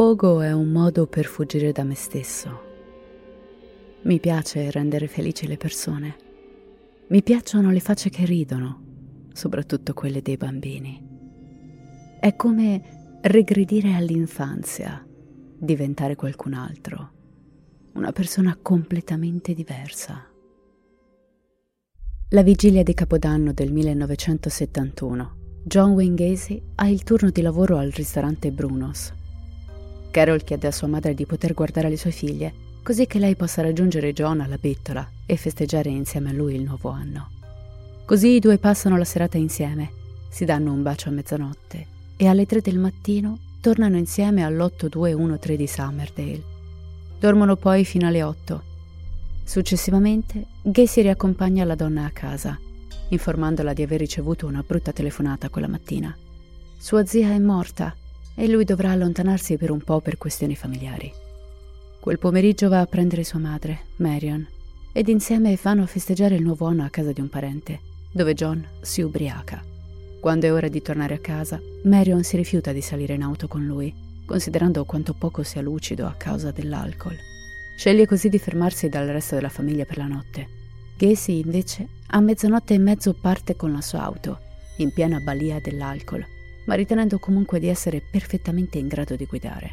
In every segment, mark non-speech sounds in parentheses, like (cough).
Pogo è un modo per fuggire da me stesso. Mi piace rendere felici le persone. Mi piacciono le facce che ridono, soprattutto quelle dei bambini. È come regredire all'infanzia, diventare qualcun altro, una persona completamente diversa. La vigilia di Capodanno del 1971, John Wayne Gacy ha il turno di lavoro al ristorante Bruno's. Carol chiede a sua madre di poter guardare le sue figlie, così che lei possa raggiungere John alla bettola e festeggiare insieme a lui il nuovo anno. Così i due passano la serata insieme, si danno un bacio a mezzanotte e alle tre del mattino tornano insieme all'8213 di Summerdale. Dormono poi fino alle 8. Successivamente, Gay si riaccompagna la donna a casa, informandola di aver ricevuto una brutta telefonata quella mattina. Sua zia è morta e lui dovrà allontanarsi per un po' per questioni familiari. Quel pomeriggio va a prendere sua madre, Marion, ed insieme vanno a festeggiare il nuovo anno a casa di un parente, dove John si ubriaca. Quando è ora di tornare a casa, Marion si rifiuta di salire in auto con lui, considerando quanto poco sia lucido a causa dell'alcol. Sceglie così di fermarsi dal resto della famiglia per la notte. Gacy, invece, a mezzanotte e mezzo parte con la sua auto, in piena balia dell'alcol, ma ritenendo comunque di essere perfettamente in grado di guidare.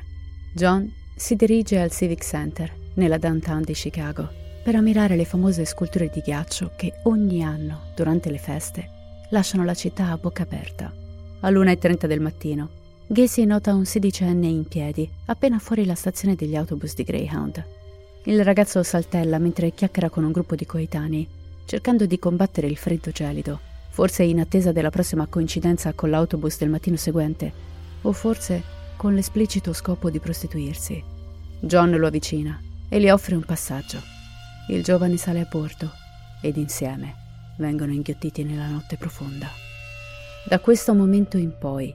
John si dirige al Civic Center, nella downtown di Chicago, per ammirare le famose sculture di ghiaccio che ogni anno, durante le feste, lasciano la città a bocca aperta. All'1.30 del mattino, Gacy nota un sedicenne in piedi, appena fuori la stazione degli autobus di Greyhound. Il ragazzo saltella mentre chiacchiera con un gruppo di coetanei, cercando di combattere il freddo gelido, forse in attesa della prossima coincidenza con l'autobus del mattino seguente, o forse con l'esplicito scopo di prostituirsi. John lo avvicina e gli offre un passaggio. Il giovane sale a bordo ed insieme vengono inghiottiti nella notte profonda. Da questo momento in poi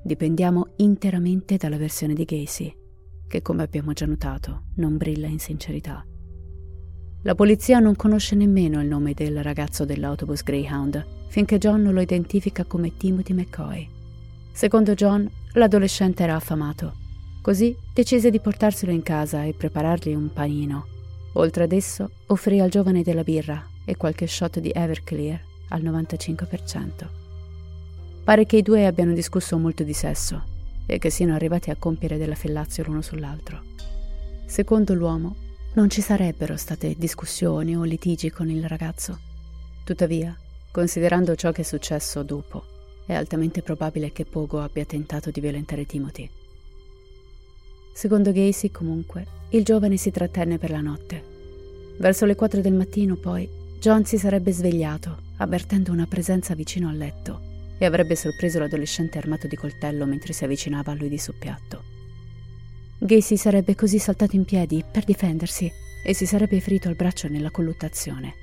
dipendiamo interamente dalla versione di Gacy, che come abbiamo già notato non brilla in sincerità. La polizia non conosce nemmeno il nome del ragazzo dell'autobus Greyhound finché John lo identifica come Timothy McCoy. Secondo John, l'adolescente era affamato, così decise di portarselo in casa e preparargli un panino. Oltre ad esso, offrì al giovane della birra e qualche shot di Everclear al 95%. Pare che i due abbiano discusso molto di sesso e che siano arrivati a compiere della fellazio l'uno sull'altro. Secondo l'uomo, non ci sarebbero state discussioni o litigi con il ragazzo. Tuttavia, considerando ciò che è successo dopo, è altamente probabile che Pogo abbia tentato di violentare Timothy. Secondo Gacy, comunque, il giovane si trattenne per la notte. Verso le 4 del mattino, poi, John si sarebbe svegliato, avvertendo una presenza vicino al letto, e avrebbe sorpreso l'adolescente armato di coltello mentre si avvicinava a lui di soppiatto. Gacy sarebbe così saltato in piedi per difendersi e si sarebbe ferito al braccio nella colluttazione.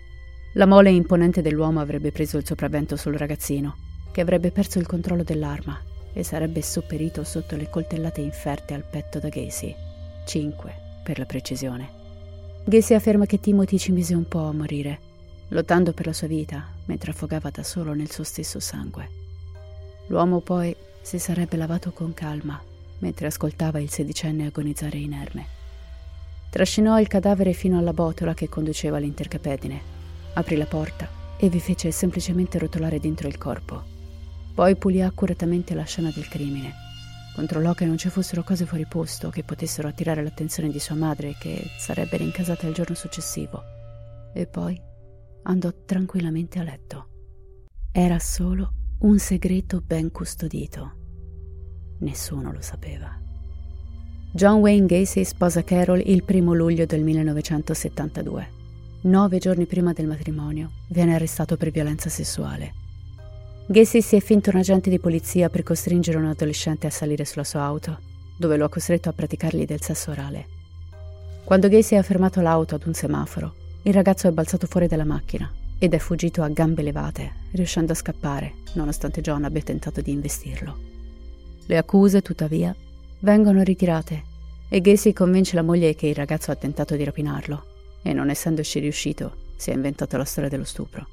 La mole imponente dell'uomo avrebbe preso il sopravvento sul ragazzino, che avrebbe perso il controllo dell'arma e sarebbe sopperito sotto le coltellate inferte al petto da Gacy. Cinque, per la precisione. Gacy afferma che Timothy ci mise un po' a morire, lottando per la sua vita mentre affogava da solo nel suo stesso sangue. L'uomo poi si sarebbe lavato con calma mentre ascoltava il sedicenne agonizzare inerme. Trascinò il cadavere fino alla botola che conduceva all'intercapedine, aprì la porta e vi fece semplicemente rotolare dentro il corpo. Poi pulì accuratamente la scena del crimine. Controllò che non ci fossero cose fuori posto che potessero attirare l'attenzione di sua madre che sarebbe rincasata il giorno successivo. E poi andò tranquillamente a letto. Era solo un segreto ben custodito. Nessuno lo sapeva. John Wayne Gacy sposa Carol il primo luglio del 1972. Nove giorni prima del matrimonio viene arrestato per violenza sessuale. Gacy si è finto un agente di polizia per costringere un adolescente a salire sulla sua auto, dove lo ha costretto a praticargli del sesso orale. Quando Gacy ha fermato l'auto ad un semaforo, il ragazzo è balzato fuori dalla macchina ed è fuggito a gambe levate, riuscendo a scappare, nonostante John abbia tentato di investirlo. Le accuse, tuttavia, vengono ritirate e Gacy convince la moglie che il ragazzo ha tentato di rapinarlo e non essendoci riuscito, si è inventato la storia dello stupro.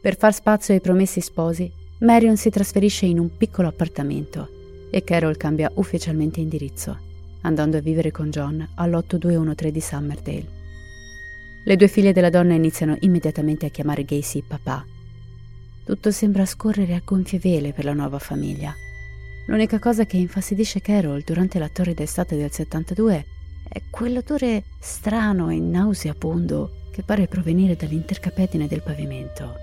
Per far spazio ai promessi sposi, Marion si trasferisce in un piccolo appartamento e Carol cambia ufficialmente indirizzo, andando a vivere con John all'8213 di Summerdale. Le due figlie della donna iniziano immediatamente a chiamare Gacy papà. Tutto sembra scorrere a gonfie vele per la nuova famiglia. L'unica cosa che infastidisce Carol durante la torre d'estate del 72 è quell'odore strano e nauseabondo che pare provenire dall'intercapedine del pavimento.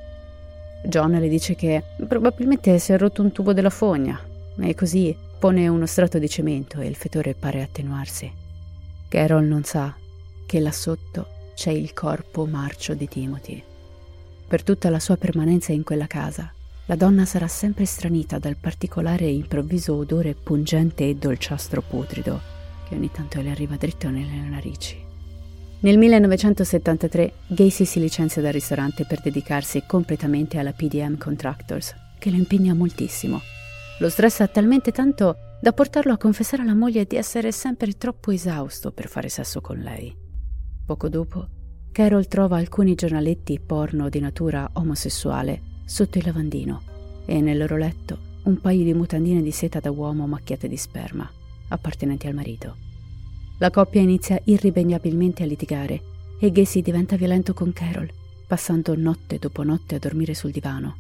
John le dice che probabilmente si è rotto un tubo della fogna e così pone uno strato di cemento e il fetore pare attenuarsi. Carol non sa che là sotto c'è il corpo marcio di Timothy. Per tutta la sua permanenza in quella casa, la donna sarà sempre stranita dal particolare e improvviso odore pungente e dolciastro putrido che ogni tanto le arriva dritto nelle narici. Nel 1973 Gacy si licenzia dal ristorante per dedicarsi completamente alla PDM Contractors, che lo impegna moltissimo. Lo stressa talmente tanto da portarlo a confessare alla moglie di essere sempre troppo esausto per fare sesso con lei. Poco dopo, Carol trova alcuni giornaletti porno di natura omosessuale sotto il lavandino e nel loro letto un paio di mutandine di seta da uomo macchiate di sperma, appartenenti al marito. La coppia inizia irrimediabilmente a litigare e Gacy diventa violento con Carol, passando notte dopo notte a dormire sul divano,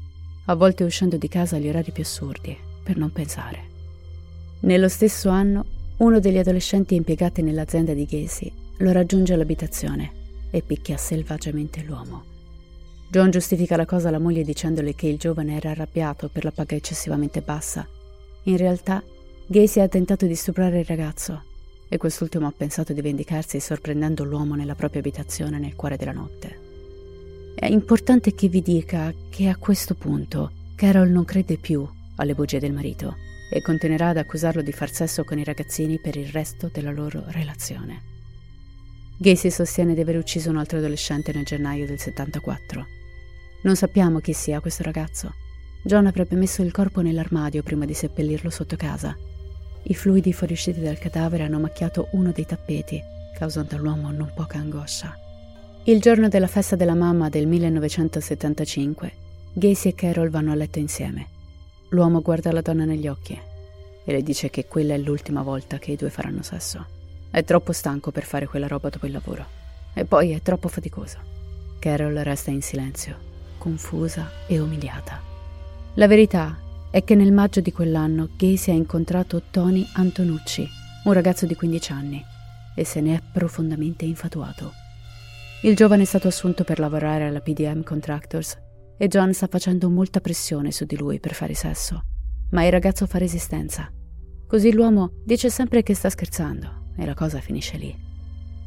a volte uscendo di casa agli orari più assurdi, per non pensare. Nello stesso anno, uno degli adolescenti impiegati nell'azienda di Gacy lo raggiunge all'abitazione e picchia selvaggiamente l'uomo. John giustifica la cosa alla moglie dicendole che il giovane era arrabbiato per la paga eccessivamente bassa. In realtà, Gacy ha tentato di stuprare il ragazzo e quest'ultimo ha pensato di vendicarsi sorprendendo l'uomo nella propria abitazione nel cuore della notte. È importante che vi dica che a questo punto Carol non crede più alle bugie del marito e continuerà ad accusarlo di far sesso con i ragazzini per il resto della loro relazione. Gacy sostiene di aver ucciso un altro adolescente nel gennaio del 74. Non sappiamo chi sia questo ragazzo. John avrebbe messo il corpo nell'armadio prima di seppellirlo sotto casa. I fluidi fuoriusciti dal cadavere hanno macchiato uno dei tappeti, causando all'uomo non poca angoscia. Il giorno della festa della mamma del 1975, Gacy e Carol vanno a letto insieme. L'uomo guarda la donna negli occhi e le dice che quella è l'ultima volta che i due faranno sesso. È troppo stanco per fare quella roba dopo il lavoro. E poi è troppo faticoso. Carol resta in silenzio, confusa e umiliata. La verità è che nel maggio di quell'anno Gacy ha incontrato Tony Antonucci, un ragazzo di 15 anni, e se ne è profondamente infatuato. Il giovane è stato assunto per lavorare alla PDM Contractors e John sta facendo molta pressione su di lui per fare sesso, ma il ragazzo fa resistenza. Così l'uomo dice sempre che sta scherzando e la cosa finisce lì.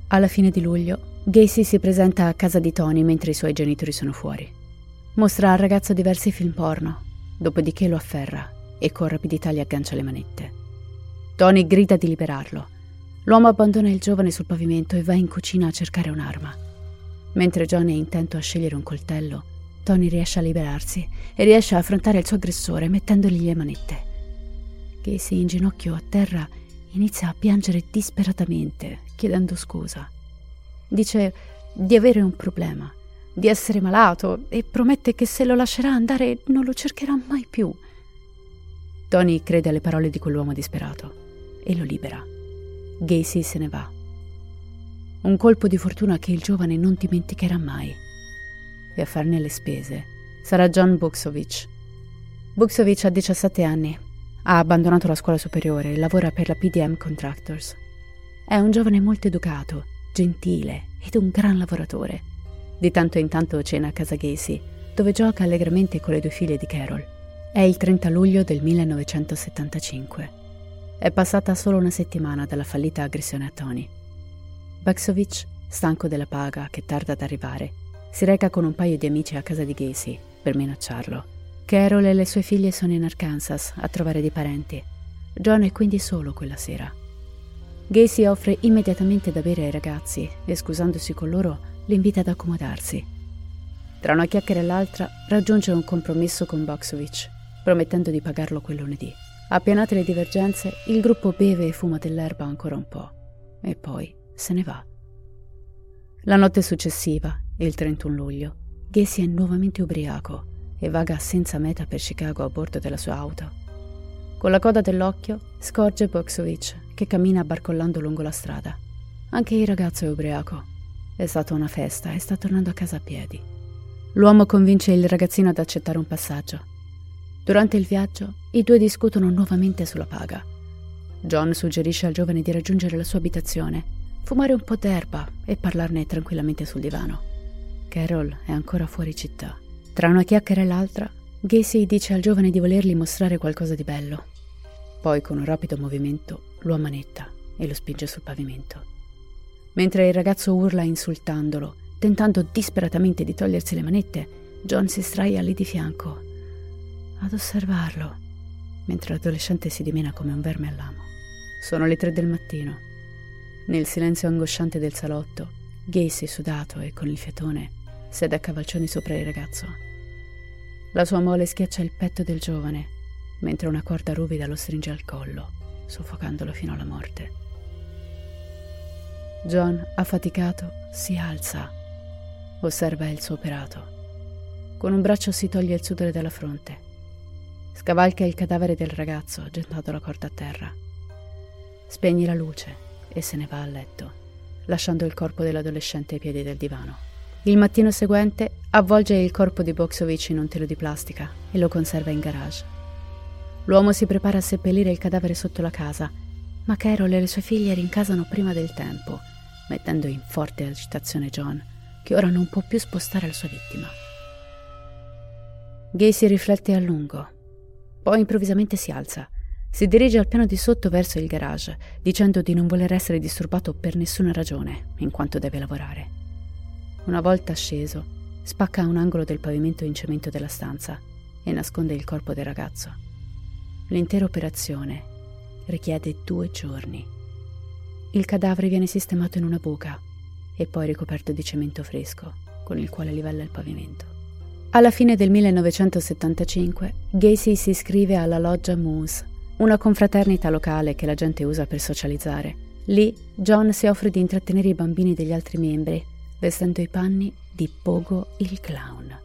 Alla fine di luglio, Gacy si presenta a casa di Tony mentre i suoi genitori sono fuori. Mostra al ragazzo diversi film porno, dopodiché lo afferra e con rapidità gli aggancia le manette. Tony grida di liberarlo. L'uomo abbandona il giovane sul pavimento e va in cucina a cercare un'arma. Mentre John è intento a scegliere un coltello, Tony riesce a liberarsi e riesce a affrontare il suo aggressore mettendogli le manette. Casey in ginocchio a terra inizia a piangere disperatamente, chiedendo scusa. Dice di avere un problema, di essere malato e promette che se lo lascerà andare non lo cercherà mai più. Tony crede alle parole di quell'uomo disperato e lo libera. Gacy se ne va. Un colpo di fortuna che il giovane non dimenticherà mai. E a farne le spese sarà John Buksovich. Buksovich ha 17 anni ha abbandonato la scuola superiore e lavora per la PDM Contractors. È un giovane molto educato, gentile ed un gran lavoratore. Di tanto in tanto cena a casa Gacy, dove gioca allegramente con le due figlie di Carol. È il 30 luglio del 1975. È passata solo una settimana dalla fallita aggressione a Tony. Baksovic, stanco della paga che tarda ad arrivare, si reca con un paio di amici a casa di Gacy per minacciarlo. Carol e le sue figlie sono in Arkansas a trovare dei parenti. John è quindi solo quella sera. Gacy offre immediatamente da bere ai ragazzi e, scusandosi con loro, li invita ad accomodarsi. Tra una chiacchiera e l'altra raggiunge un compromesso con Boxovich, promettendo di pagarlo quel lunedì. Appianate le divergenze, il gruppo beve e fuma dell'erba ancora un po' e poi se ne va. La notte successiva, il 31 luglio, Gacy è nuovamente ubriaco e vaga senza meta per Chicago a bordo della sua auto. Con la coda dell'occhio scorge Boxovich che cammina barcollando lungo la strada. Anche il ragazzo è ubriaco. È stata una festa e sta tornando a casa a piedi. L'uomo convince il ragazzino ad accettare un passaggio. Durante il viaggio, i due discutono nuovamente sulla paga. John suggerisce al giovane di raggiungere la sua abitazione, fumare un po' d'erba e parlarne tranquillamente sul divano. Carol è ancora fuori città. Tra una chiacchiera e l'altra, Gacy dice al giovane di volergli mostrare qualcosa di bello. Poi, con un rapido movimento, lo ammanetta e lo spinge sul pavimento. Mentre il ragazzo urla insultandolo, tentando disperatamente di togliersi le manette, John si straia lì di fianco, ad osservarlo, mentre l'adolescente si dimena come un verme all'amo. Sono le tre del mattino. Nel silenzio angosciante del salotto, Gacy, sudato e con il fiatone, Sede a cavalcioni sopra il ragazzo. La sua mole schiaccia il petto del giovane, mentre una corda ruvida lo stringe al collo, soffocandolo fino alla morte. John, affaticato, si alza, osserva il suo operato. Con un braccio si toglie il sudore dalla fronte. Scavalca il cadavere del ragazzo, gettando la corda a terra. Spegne la luce e se ne va a letto, lasciando il corpo dell'adolescente ai piedi del divano. Il mattino seguente avvolge il corpo di Boxovic in un telo di plastica e lo conserva in garage. L'uomo si prepara a seppellire il cadavere sotto la casa, ma Carol e le sue figlie rincasano prima del tempo, mettendo in forte agitazione John, che ora non può più spostare la sua vittima. Gay si riflette a lungo, poi improvvisamente si alza. Si dirige al piano di sotto verso il garage, dicendo di non voler essere disturbato per nessuna ragione, in quanto deve lavorare. Una volta sceso, spacca un angolo del pavimento in cemento della stanza e nasconde il corpo del ragazzo. L'intera operazione richiede due giorni. Il cadavere viene sistemato in una buca e poi ricoperto di cemento fresco, con il quale livella il pavimento. Alla fine del 1975, Gacy si iscrive alla loggia Moose, una confraternita locale che la gente usa per socializzare. Lì John si offre di intrattenere i bambini degli altri membri vestendo i panni di Pogo il clown.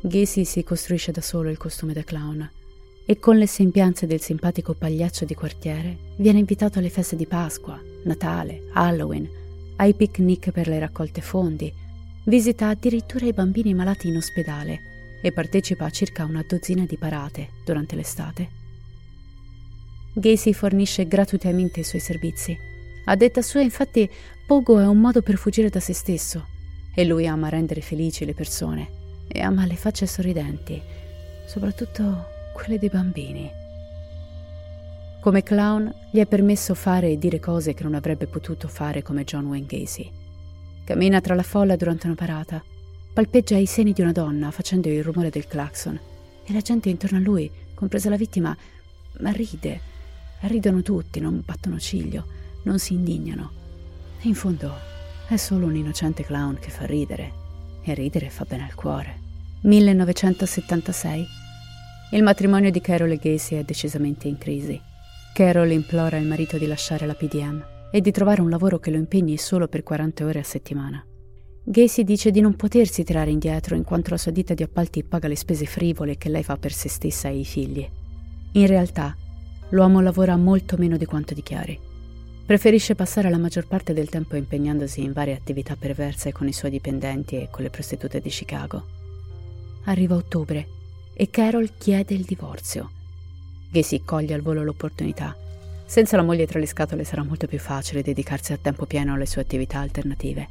Gacy si costruisce da solo il costume da clown e con le sembianze del simpatico pagliaccio di quartiere viene invitato alle feste di Pasqua, Natale, Halloween, ai picnic per le raccolte fondi, visita addirittura i bambini malati in ospedale e partecipa a circa una dozzina di parate durante l'estate. Gacy fornisce gratuitamente i suoi servizi. A detta sua, infatti, Pogo è un modo per fuggire da se stesso e lui ama rendere felici le persone e ama le facce sorridenti, soprattutto quelle dei bambini. Come clown gli è permesso fare e dire cose che non avrebbe potuto fare come John Wayne Gacy. Cammina tra la folla durante una parata, palpeggia i seni di una donna facendo il rumore del clacson e la gente intorno a lui, compresa la vittima, ride. Ridono tutti, non battono ciglio, non si indignano. In fondo è solo un innocente clown che fa ridere e ridere fa bene al cuore. 1976. Il matrimonio di Carol e Gacy è decisamente in crisi. Carol implora il marito di lasciare la PDM e di trovare un lavoro che lo impegni solo per 40 ore a settimana. Gacy dice di non potersi tirare indietro in quanto la sua ditta di appalti paga le spese frivole che lei fa per se stessa e i figli. In realtà, l'uomo lavora molto meno di quanto dichiari. Preferisce passare la maggior parte del tempo impegnandosi in varie attività perverse con i suoi dipendenti e con le prostitute di Chicago. Arriva ottobre e Carol chiede il divorzio. Gacy coglie al volo l'opportunità. Senza la moglie tra le scatole sarà molto più facile dedicarsi a tempo pieno alle sue attività alternative.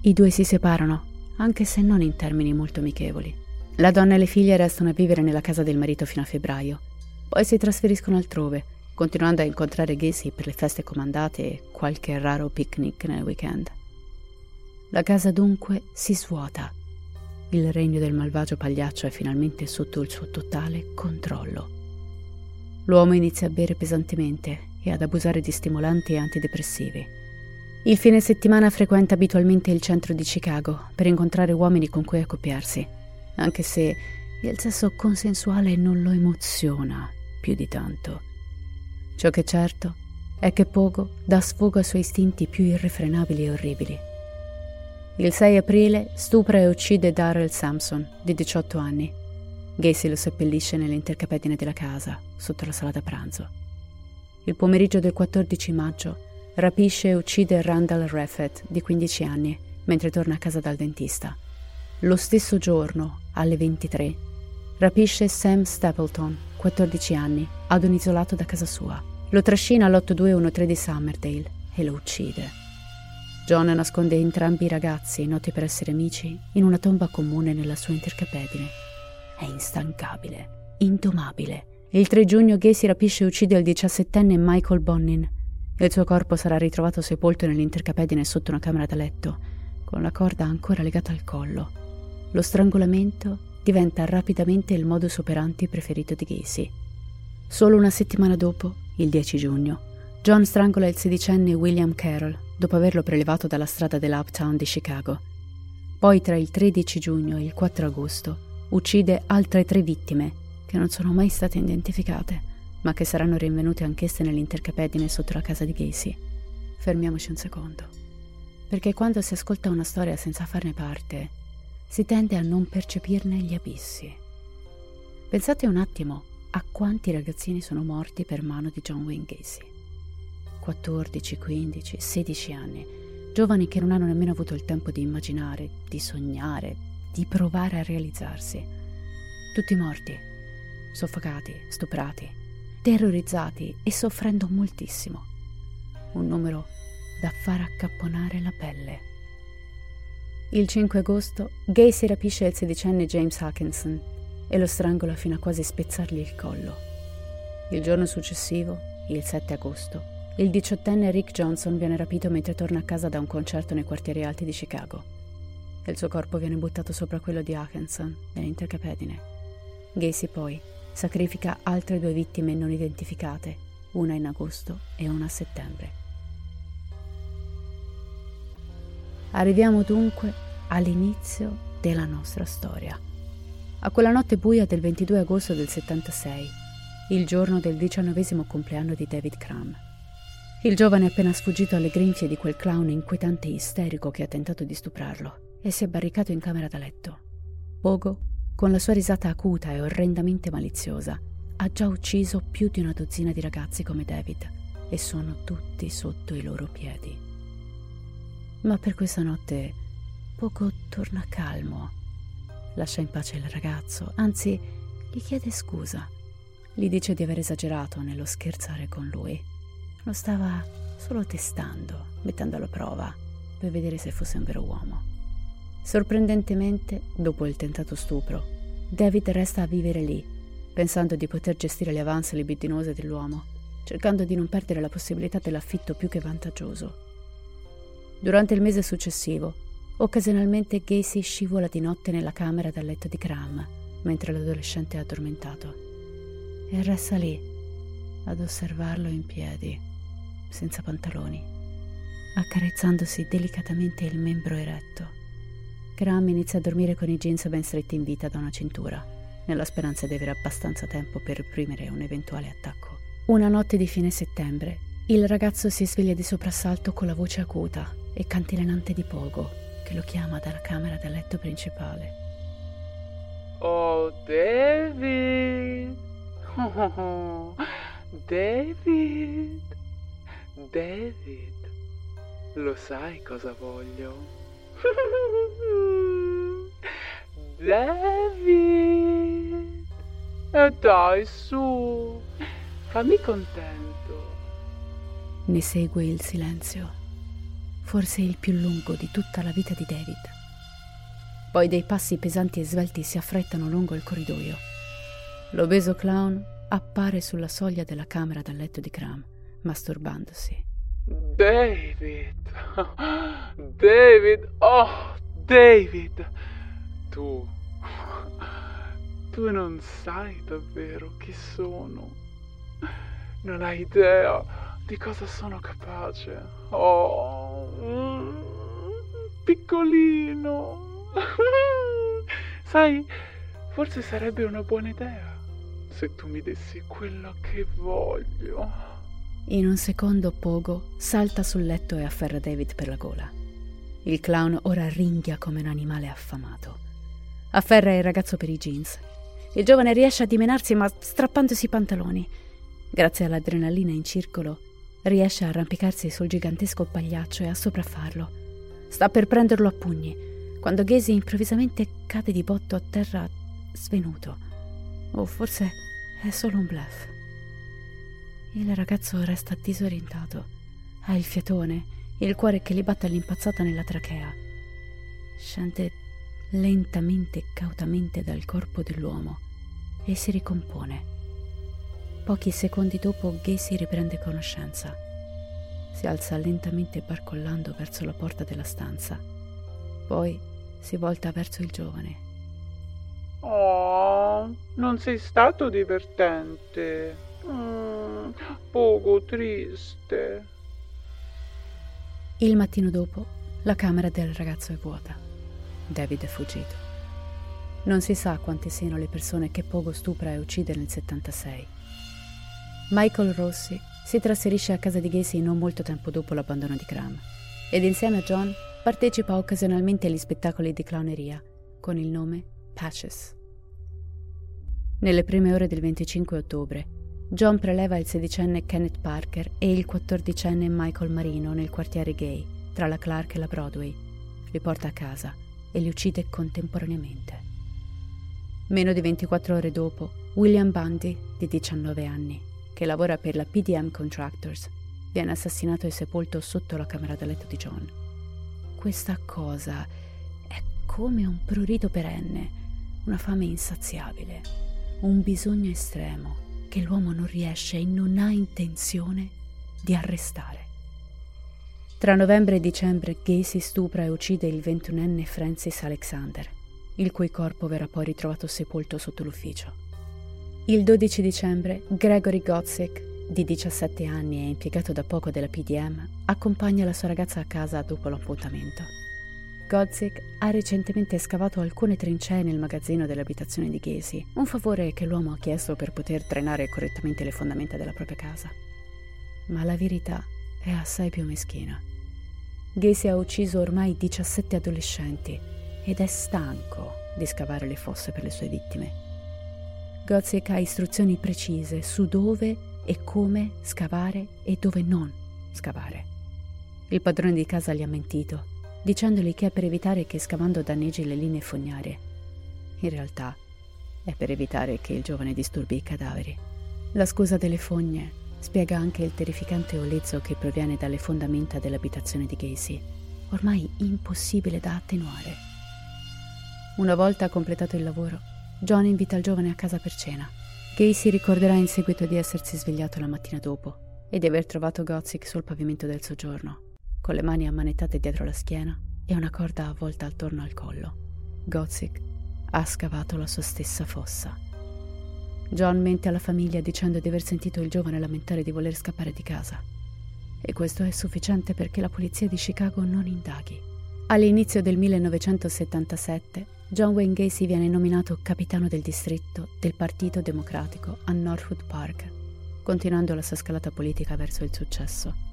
I due si separano, anche se non in termini molto amichevoli. La donna e le figlie restano a vivere nella casa del marito fino a febbraio, poi si trasferiscono altrove, continuando a incontrare Gacy per le feste comandate e qualche raro picnic nel weekend. La casa dunque si svuota. Il regno del malvagio pagliaccio è finalmente sotto il suo totale controllo. L'uomo inizia a bere pesantemente e ad abusare di stimolanti e antidepressivi. Il fine settimana frequenta abitualmente il centro di Chicago per incontrare uomini con cui accoppiarsi, anche se il sesso consensuale non lo emoziona più di tanto. Ciò che è certo è che Pogo dà sfogo ai suoi istinti più irrefrenabili e orribili. Il 6 aprile stupra e uccide Darrell Sampson, di 18 anni. Gacy lo seppellisce nell'intercapedine della casa, sotto la sala da pranzo. Il pomeriggio del 14 maggio rapisce e uccide Randall Raffett, di 15 anni, mentre torna a casa dal dentista. Lo stesso giorno, alle 23, rapisce Sam Stapleton, 14 anni, ad un isolato da casa sua. Lo trascina all'8213 di Summerdale e lo uccide. John nasconde entrambi i ragazzi, noti per essere amici, in una tomba comune nella sua intercapedine. È instancabile, indomabile. Il 3 giugno Gacy rapisce e uccide il diciassettenne Michael Bonnin. Il suo corpo sarà ritrovato sepolto nell'intercapedine sotto una camera da letto, con la corda ancora legata al collo. Lo strangolamento diventa rapidamente il modus operandi preferito di Gacy. Solo una settimana dopo, il 10 giugno, John strangola il sedicenne William Carroll dopo averlo prelevato dalla strada dell'Uptown di Chicago. Poi tra il 13 giugno e il 4 agosto uccide altre tre vittime che non sono mai state identificate, ma che saranno rinvenute anch'esse nell'intercapedine sotto la casa di Gacy. Fermiamoci un secondo. Perché quando si ascolta una storia senza farne parte, si tende a non percepirne gli abissi. Pensate un attimo a quanti ragazzini sono morti per mano di John Wayne Gacy. 14, 15, 16 anni, giovani che non hanno nemmeno avuto il tempo di immaginare, di sognare, di provare a realizzarsi. Tutti morti, soffocati, stuprati, terrorizzati e soffrendo moltissimo. Un numero da far accapponare la pelle. Il 5 agosto Gacy rapisce il sedicenne James Hackinson e lo strangola fino a quasi spezzargli il collo. Il giorno successivo, il 7 agosto, il diciottenne Rick Johnson viene rapito mentre torna a casa da un concerto nei quartieri alti di Chicago. Il suo corpo viene buttato sopra quello di Hackinson nell'intercapedine. Gacy poi sacrifica altre due vittime non identificate, una in agosto e una a settembre. Arriviamo dunque all'inizio della nostra storia. A quella notte buia del 22 agosto del 76, il giorno del diciannovesimo compleanno di David Cram. Il giovane è appena sfuggito alle grinfie di quel clown inquietante e isterico che ha tentato di stuprarlo e si è barricato in camera da letto. Pogo, con la sua risata acuta e orrendamente maliziosa, ha già ucciso più di una dozzina di ragazzi come David e sono tutti sotto i loro piedi. Ma per questa notte poco torna calmo. Lascia in pace il ragazzo, anzi gli chiede scusa. Gli dice di aver esagerato nello scherzare con lui. Lo stava solo testando, mettendo alla prova, per vedere se fosse un vero uomo. Sorprendentemente, dopo il tentato stupro, David resta a vivere lì, pensando di poter gestire le avanze libidinose dell'uomo, cercando di non perdere la possibilità dell'affitto più che vantaggioso. Durante il mese successivo, occasionalmente Gacy scivola di notte nella camera da letto di Cram, mentre l'adolescente è addormentato. E resta lì, ad osservarlo in piedi, senza pantaloni, accarezzandosi delicatamente il membro eretto. Cram inizia a dormire con i jeans ben stretti in vita da una cintura, nella speranza di avere abbastanza tempo per reprimere un eventuale attacco. Una notte di fine settembre, il ragazzo si sveglia di soprassalto con la voce acuta e cantilenante di Pogo, che lo chiama dalla camera da letto principale. Oh, David! (laughs) Oh, David! David! Lo sai cosa voglio? (laughs) David! E dai, su, fammi contento. Ne segue il silenzio, forse il più lungo di tutta la vita di David. Poi dei passi pesanti e svelti si affrettano lungo il corridoio. L'obeso clown appare sulla soglia della camera da letto di Cram, masturbandosi. David, David, oh, David, tu, tu non sai davvero chi sono, non hai idea di cosa sono capace. Oh, mm, piccolino, (laughs) sai, forse sarebbe una buona idea se tu mi dessi quello che voglio. In un secondo Pogo salta sul letto e afferra David per la gola. Il clown ora ringhia come un animale affamato. Afferra il ragazzo per i jeans. Il giovane riesce a dimenarsi ma strappandosi i pantaloni. Grazie all'adrenalina in circolo, riesce a arrampicarsi sul gigantesco pagliaccio e a sopraffarlo. Sta per prenderlo a pugni, quando Ghesi improvvisamente cade di botto a terra svenuto. O forse è solo un bluff. Il ragazzo resta disorientato. Ha il fiatone, il cuore che gli batte all'impazzata nella trachea. Scende lentamente e cautamente dal corpo dell'uomo e si ricompone. Pochi secondi dopo Gacy riprende conoscenza. Si alza lentamente barcollando verso la porta della stanza. Poi si volta verso il giovane. Oh, non sei stato divertente. Mm, poco triste. Il mattino dopo, la camera del ragazzo è vuota. David è fuggito. Non si sa quante siano le persone che Pogo stupra e uccide nel 76. Michael Rossi si trasferisce a casa di Gacy non molto tempo dopo l'abbandono di Graham ed insieme a John partecipa occasionalmente agli spettacoli di clowneria con il nome Patches. Nelle prime ore del 25 ottobre, John preleva il sedicenne Kenneth Parker e il quattordicenne Michael Marino nel quartiere gay, tra la Clark e la Broadway. Li porta a casa e li uccide contemporaneamente. Meno di 24 ore dopo, William Bundy, di 19 anni, che lavora per la PDM Contractors, viene assassinato e sepolto sotto la camera da letto di John. Questa cosa è come un prurito perenne, una fame insaziabile, un bisogno estremo che l'uomo non riesce e non ha intenzione di arrestare. Tra novembre e dicembre Gacy stupra e uccide il ventunenne Francis Alexander, il cui corpo verrà poi ritrovato sepolto sotto l'ufficio. Il 12 dicembre Gregory Gotzik, di 17 anni e impiegato da poco della PDM, accompagna la sua ragazza a casa dopo l'appuntamento. Godzik ha recentemente scavato alcune trincee nel magazzino dell'abitazione di Gacy, un favore che l'uomo ha chiesto per poter drenare correttamente le fondamenta della propria casa. Ma la verità è assai più meschina. Gacy ha ucciso ormai 17 adolescenti ed è stanco di scavare le fosse per le sue vittime. Godzik ha istruzioni precise su dove e come scavare e dove non scavare. Il padrone di casa gli ha mentito dicendogli che è per evitare che scavando danneggi le linee fognarie. In realtà è per evitare che il giovane disturbi i cadaveri. La scusa delle fogne spiega anche il terrificante olezzo che proviene dalle fondamenta dell'abitazione di Gacy, ormai impossibile da attenuare. Una volta completato il lavoro, John invita il giovane a casa per cena. Gacy ricorderà in seguito di essersi svegliato la mattina dopo e di aver trovato Gotzik sul pavimento del soggiorno, con le mani ammanettate dietro la schiena e una corda avvolta attorno al collo. Gotzik ha scavato la sua stessa fossa. John mente alla famiglia dicendo di aver sentito il giovane lamentare di voler scappare di casa. E questo è sufficiente perché la polizia di Chicago non indaghi. All'inizio del 1977, John Wayne Gacy viene nominato capitano del distretto del Partito Democratico a Northwood Park, continuando la sua scalata politica verso il successo.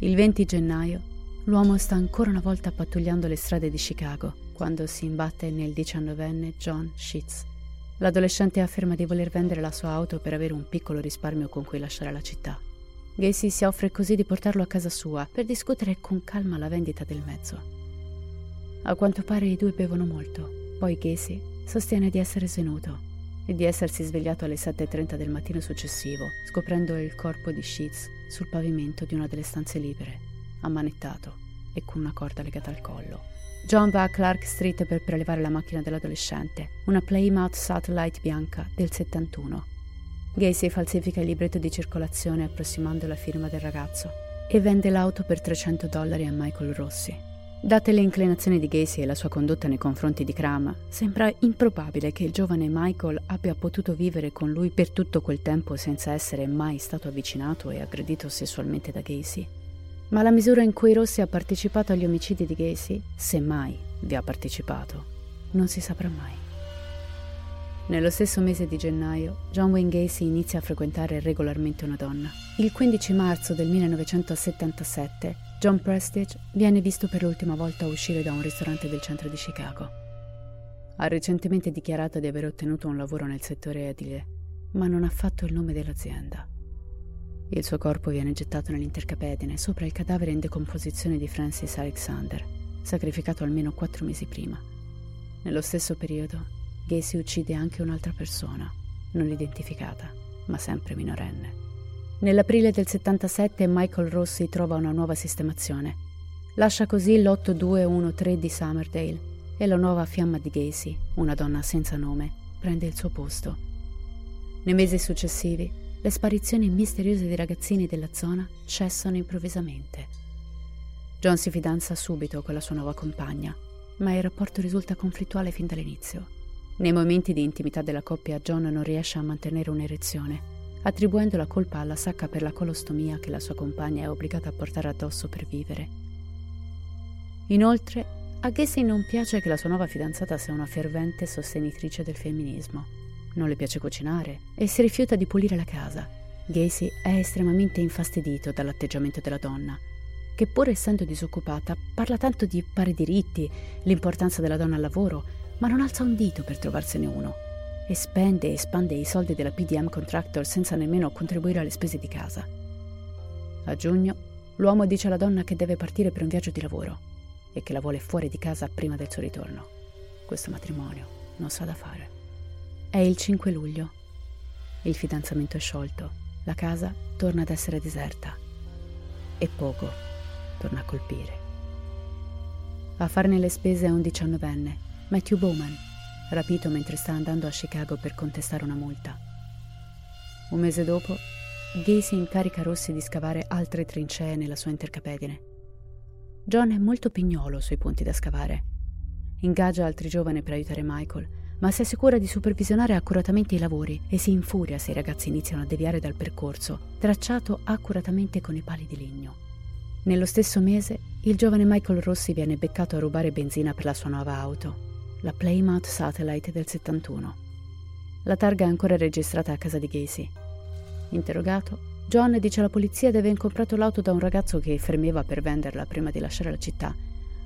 Il 20 gennaio l'uomo sta ancora una volta pattugliando le strade di Chicago quando si imbatte nel diciannovenne John Sheets. L'adolescente afferma di voler vendere la sua auto per avere un piccolo risparmio con cui lasciare la città. Gacy si offre così di portarlo a casa sua per discutere con calma la vendita del mezzo. A quanto pare i due bevono molto, poi Gacy sostiene di essere svenuto e di essersi svegliato alle 7.30 del mattino successivo, scoprendo il corpo di Sheets sul pavimento di una delle stanze libere, ammanettato e con una corda legata al collo. John va a Clark Street per prelevare la macchina dell'adolescente, una Plymouth Satellite bianca del 71. Gacy falsifica il libretto di circolazione approssimando la firma del ragazzo e vende l'auto per 300 dollari a Michael Rossi, Date le inclinazioni di Gacy e la sua condotta nei confronti di Cram, sembra improbabile che il giovane Michael abbia potuto vivere con lui per tutto quel tempo senza essere mai stato avvicinato e aggredito sessualmente da Gacy. Ma la misura in cui Rossi ha partecipato agli omicidi di Gacy, se mai vi ha partecipato, non si saprà mai. Nello stesso mese di gennaio, John Wayne Gacy inizia a frequentare regolarmente una donna. Il 15 marzo del 1977, John Prestige viene visto per l'ultima volta uscire da un ristorante del centro di Chicago. Ha recentemente dichiarato di aver ottenuto un lavoro nel settore edile, ma non ha fatto il nome dell'azienda. Il suo corpo viene gettato nell'intercapedine sopra il cadavere in decomposizione di Francis Alexander, sacrificato almeno quattro mesi prima. Nello stesso periodo, Gacy uccide anche un'altra persona, non identificata, ma sempre minorenne. Nell'aprile del 77 Michael Rossi trova una nuova sistemazione. Lascia così l'8213 di Summerdale e la nuova fiamma di Gacy, una donna senza nome, prende il suo posto. Nei mesi successivi, le sparizioni misteriose di ragazzini della zona cessano improvvisamente. John si fidanza subito con la sua nuova compagna, ma il rapporto risulta conflittuale fin dall'inizio. Nei momenti di intimità della coppia John non riesce a mantenere un'erezione, attribuendo la colpa alla sacca per la colostomia che la sua compagna è obbligata a portare addosso per vivere. Inoltre, a Gacy non piace che la sua nuova fidanzata sia una fervente sostenitrice del femminismo. Non le piace cucinare e si rifiuta di pulire la casa. Gacy è estremamente infastidito dall'atteggiamento della donna, che pur essendo disoccupata parla tanto di pari diritti, l'importanza della donna al lavoro ma non alza un dito per trovarsene uno e spende e espande i soldi della PDM Contractor senza nemmeno contribuire alle spese di casa. A giugno l'uomo dice alla donna che deve partire per un viaggio di lavoro e che la vuole fuori di casa prima del suo ritorno. Questo matrimonio non sa da fare. È il 5 luglio. Il fidanzamento è sciolto, la casa torna ad essere deserta e poco torna a colpire. A farne le spese è un diciannovenne Matthew Bowman, rapito mentre sta andando a Chicago per contestare una multa. Un mese dopo, Gacy incarica Rossi di scavare altre trincee nella sua intercapedine. John è molto pignolo sui punti da scavare. Ingaggia altri giovani per aiutare Michael, ma si assicura di supervisionare accuratamente i lavori e si infuria se i ragazzi iniziano a deviare dal percorso, tracciato accuratamente con i pali di legno. Nello stesso mese, il giovane Michael Rossi viene beccato a rubare benzina per la sua nuova auto la Plymouth Satellite del 71. La targa è ancora registrata a casa di Gacy. Interrogato, John dice alla polizia di aver comprato l'auto da un ragazzo che fermeva per venderla prima di lasciare la città,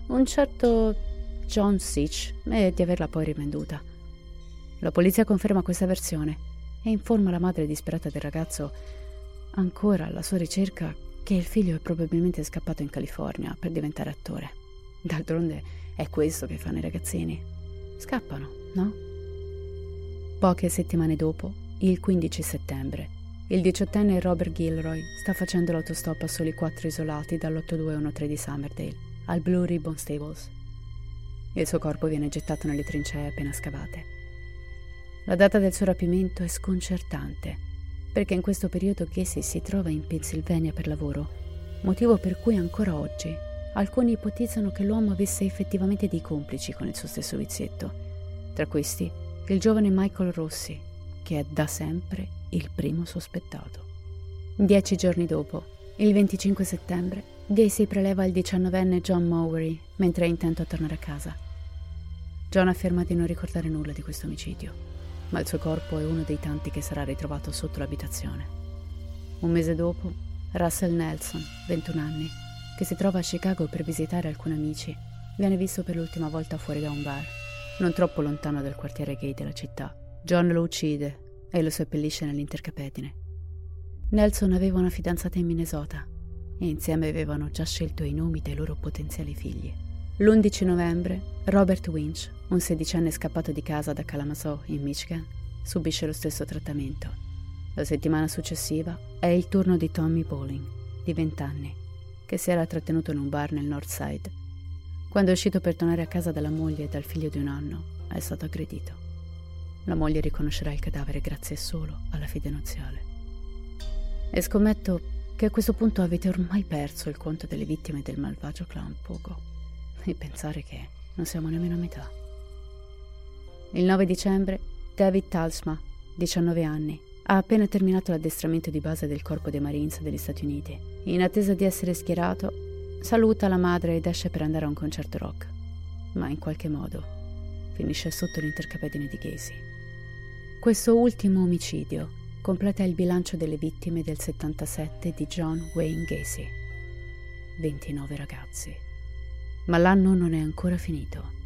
un certo John Sitch, e di averla poi rivenduta. La polizia conferma questa versione e informa la madre disperata del ragazzo, ancora alla sua ricerca, che il figlio è probabilmente scappato in California per diventare attore. D'altronde è questo che fanno i ragazzini. Scappano, no? Poche settimane dopo, il 15 settembre, il diciottenne Robert Gilroy sta facendo l'autostop a soli quattro isolati dall'8213 di Summerdale, al Blue Ribbon Stables. Il suo corpo viene gettato nelle trincee appena scavate. La data del suo rapimento è sconcertante, perché in questo periodo Casey si trova in Pennsylvania per lavoro, motivo per cui ancora oggi alcuni ipotizzano che l'uomo avesse effettivamente dei complici con il suo stesso vizietto. Tra questi, il giovane Michael Rossi, che è da sempre il primo sospettato. Dieci giorni dopo, il 25 settembre, Gacy preleva il diciannovenne John Mowery mentre è intento a tornare a casa. John afferma di non ricordare nulla di questo omicidio, ma il suo corpo è uno dei tanti che sarà ritrovato sotto l'abitazione. Un mese dopo, Russell Nelson, 21 anni, che si trova a Chicago per visitare alcuni amici, viene visto per l'ultima volta fuori da un bar, non troppo lontano dal quartiere gay della città. John lo uccide e lo seppellisce nell'intercapedine. Nelson aveva una fidanzata in Minnesota e insieme avevano già scelto i nomi dei loro potenziali figli. L'11 novembre, Robert Winch, un sedicenne scappato di casa da Kalamazoo, in Michigan, subisce lo stesso trattamento. La settimana successiva è il turno di Tommy Bowling, di 20 anni, che si era trattenuto in un bar nel North Side. Quando è uscito per tornare a casa dalla moglie e dal figlio di un anno, è stato aggredito. La moglie riconoscerà il cadavere grazie solo alla fede nuziale. E scommetto che a questo punto avete ormai perso il conto delle vittime del malvagio clown Pogo. E pensare che non siamo nemmeno a metà. Il 9 dicembre, David Talsma, 19 anni, ha appena terminato l'addestramento di base del Corpo dei Marines degli Stati Uniti. In attesa di essere schierato, saluta la madre ed esce per andare a un concerto rock. Ma in qualche modo finisce sotto l'intercapedine di Gacy. Questo ultimo omicidio completa il bilancio delle vittime del 77 di John Wayne Gacy. 29 ragazzi. Ma l'anno non è ancora finito.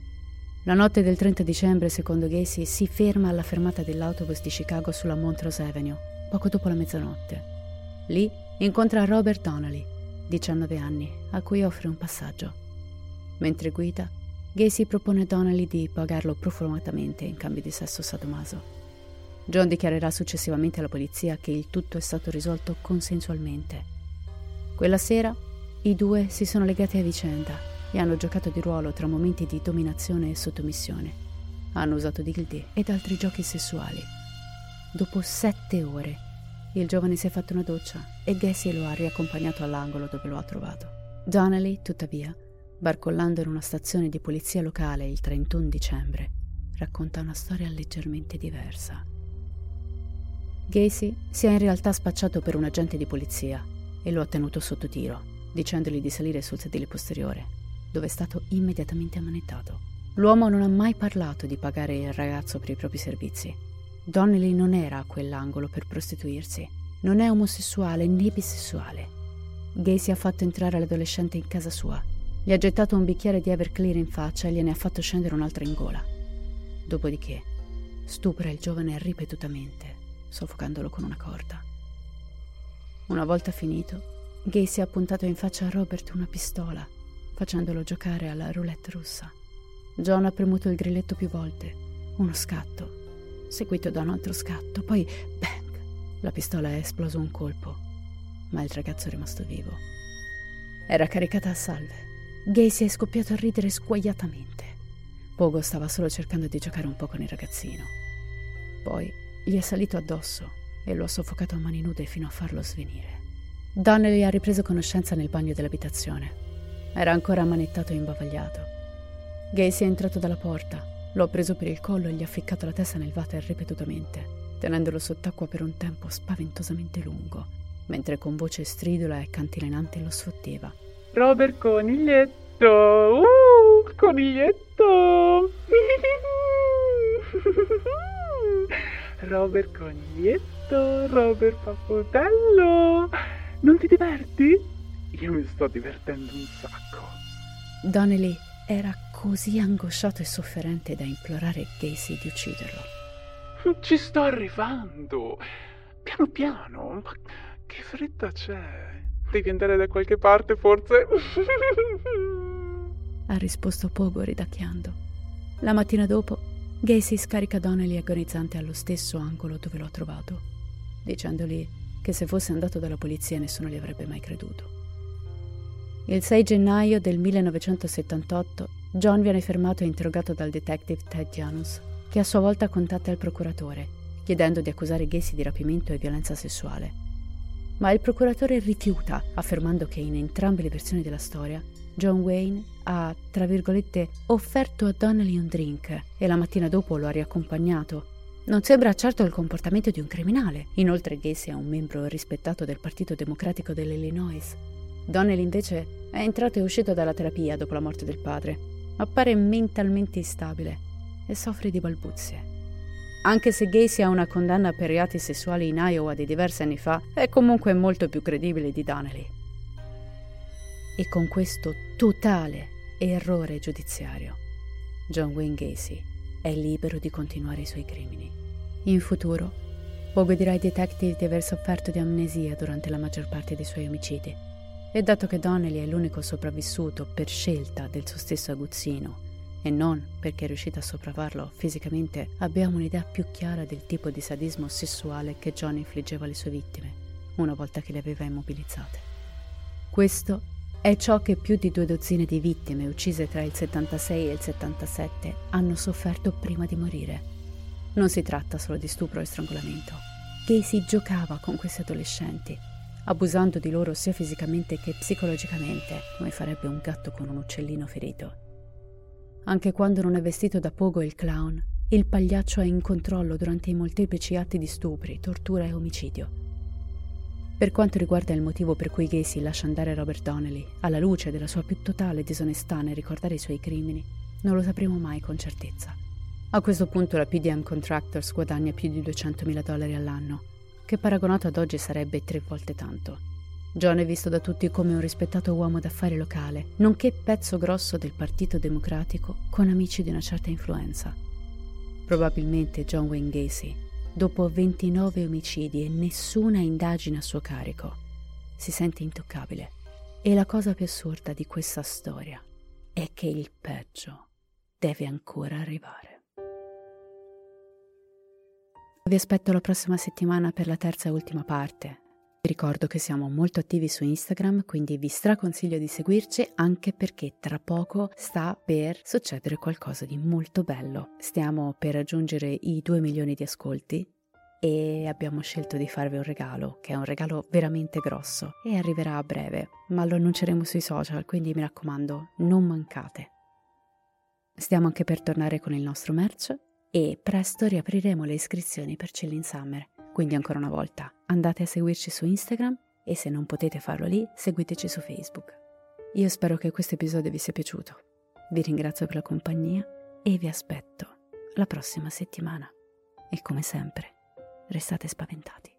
La notte del 30 dicembre, secondo Gacy, si ferma alla fermata dell'autobus di Chicago sulla Montrose Avenue, poco dopo la mezzanotte. Lì incontra Robert Donnelly, 19 anni, a cui offre un passaggio. Mentre guida, Gacy propone a Donnelly di pagarlo profumatamente in cambio di sesso sadomaso. John dichiarerà successivamente alla polizia che il tutto è stato risolto consensualmente. Quella sera i due si sono legati a vicenda e hanno giocato di ruolo tra momenti di dominazione e sottomissione. Hanno usato dildi ed altri giochi sessuali. Dopo sette ore, il giovane si è fatto una doccia e Gacy lo ha riaccompagnato all'angolo dove lo ha trovato. Donnelly, tuttavia, barcollando in una stazione di polizia locale il 31 dicembre, racconta una storia leggermente diversa. Gacy si è in realtà spacciato per un agente di polizia e lo ha tenuto sotto tiro, dicendogli di salire sul sedile posteriore dove è stato immediatamente ammanettato. L'uomo non ha mai parlato di pagare il ragazzo per i propri servizi. Donnelly non era a quell'angolo per prostituirsi. Non è omosessuale né bisessuale. Gacy ha fatto entrare l'adolescente in casa sua. Gli ha gettato un bicchiere di Everclear in faccia e gliene ha fatto scendere un'altra in gola. Dopodiché stupra il giovane ripetutamente, soffocandolo con una corda. Una volta finito, Gacy ha puntato in faccia a Robert una pistola facendolo giocare alla roulette russa. John ha premuto il grilletto più volte. Uno scatto, seguito da un altro scatto, poi bang! La pistola è esplosa un colpo, ma il ragazzo è rimasto vivo. Era caricata a salve. Gacy è scoppiato a ridere sguaiatamente. Pogo stava solo cercando di giocare un po' con il ragazzino. Poi gli è salito addosso e lo ha soffocato a mani nude fino a farlo svenire. Donnelly ha ripreso conoscenza nel bagno dell'abitazione era ancora ammanettato e imbavagliato. Gacy è entrato dalla porta, lo ha preso per il collo e gli ha ficcato la testa nel water ripetutamente, tenendolo sott'acqua per un tempo spaventosamente lungo, mentre con voce stridula e cantilenante lo sfotteva. Robert Coniglietto! Uh, coniglietto! (laughs) Robert Coniglietto, Robert Paputello! Non ti diverti? Io mi sto divertendo un sacco. Donnelly era così angosciato e sofferente da implorare Casey di ucciderlo. Ci sto arrivando. Piano piano. Ma che fretta c'è? Devi andare da qualche parte, forse? (laughs) ha risposto Pogo ridacchiando. La mattina dopo, Gacy scarica Donnelly agonizzante allo stesso angolo dove l'ho trovato, dicendogli che se fosse andato dalla polizia nessuno gli avrebbe mai creduto. Il 6 gennaio del 1978 John viene fermato e interrogato dal detective Ted Janus, che a sua volta contatta il procuratore, chiedendo di accusare Gacy di rapimento e violenza sessuale. Ma il procuratore rifiuta, affermando che in entrambe le versioni della storia John Wayne ha, tra virgolette, offerto a Donnelly un drink e la mattina dopo lo ha riaccompagnato. Non sembra certo il comportamento di un criminale. Inoltre Gacy è un membro rispettato del Partito Democratico dell'Illinois Donnelly invece è entrato e uscito dalla terapia dopo la morte del padre. Appare mentalmente instabile e soffre di balbuzie. Anche se Gacy ha una condanna per reati sessuali in Iowa di diversi anni fa, è comunque molto più credibile di Donnelly. E con questo totale errore giudiziario, John Wayne Gacy è libero di continuare i suoi crimini. In futuro, Pogo dirà ai detective di aver sofferto di amnesia durante la maggior parte dei suoi omicidi e dato che Donnelly è l'unico sopravvissuto per scelta del suo stesso aguzzino e non perché è riuscita a sopravvarlo fisicamente, abbiamo un'idea più chiara del tipo di sadismo sessuale che John infliggeva alle sue vittime, una volta che le aveva immobilizzate. Questo è ciò che più di due dozzine di vittime uccise tra il 76 e il 77 hanno sofferto prima di morire. Non si tratta solo di stupro e strangolamento. Casey giocava con questi adolescenti, abusando di loro sia fisicamente che psicologicamente, come farebbe un gatto con un uccellino ferito. Anche quando non è vestito da Pogo il clown, il pagliaccio è in controllo durante i molteplici atti di stupri, tortura e omicidio. Per quanto riguarda il motivo per cui Gacy lascia andare Robert Donnelly, alla luce della sua più totale disonestà nel ricordare i suoi crimini, non lo sapremo mai con certezza. A questo punto la PDM Contractors guadagna più di 200.000 dollari all'anno, che paragonato ad oggi sarebbe tre volte tanto. John è visto da tutti come un rispettato uomo d'affari locale, nonché pezzo grosso del Partito Democratico con amici di una certa influenza. Probabilmente John Wayne Gacy, dopo 29 omicidi e nessuna indagine a suo carico, si sente intoccabile. E la cosa più assurda di questa storia è che il peggio deve ancora arrivare. Vi aspetto la prossima settimana per la terza e ultima parte vi ricordo che siamo molto attivi su Instagram, quindi vi straconsiglio di seguirci anche perché tra poco sta per succedere qualcosa di molto bello. Stiamo per raggiungere i 2 milioni di ascolti e abbiamo scelto di farvi un regalo, che è un regalo veramente grosso e arriverà a breve, ma lo annunceremo sui social, quindi mi raccomando, non mancate. Stiamo anche per tornare con il nostro merch e presto riapriremo le iscrizioni per Chilling Summer. Quindi ancora una volta, andate a seguirci su Instagram e se non potete farlo lì, seguiteci su Facebook. Io spero che questo episodio vi sia piaciuto. Vi ringrazio per la compagnia e vi aspetto la prossima settimana. E come sempre, restate spaventati.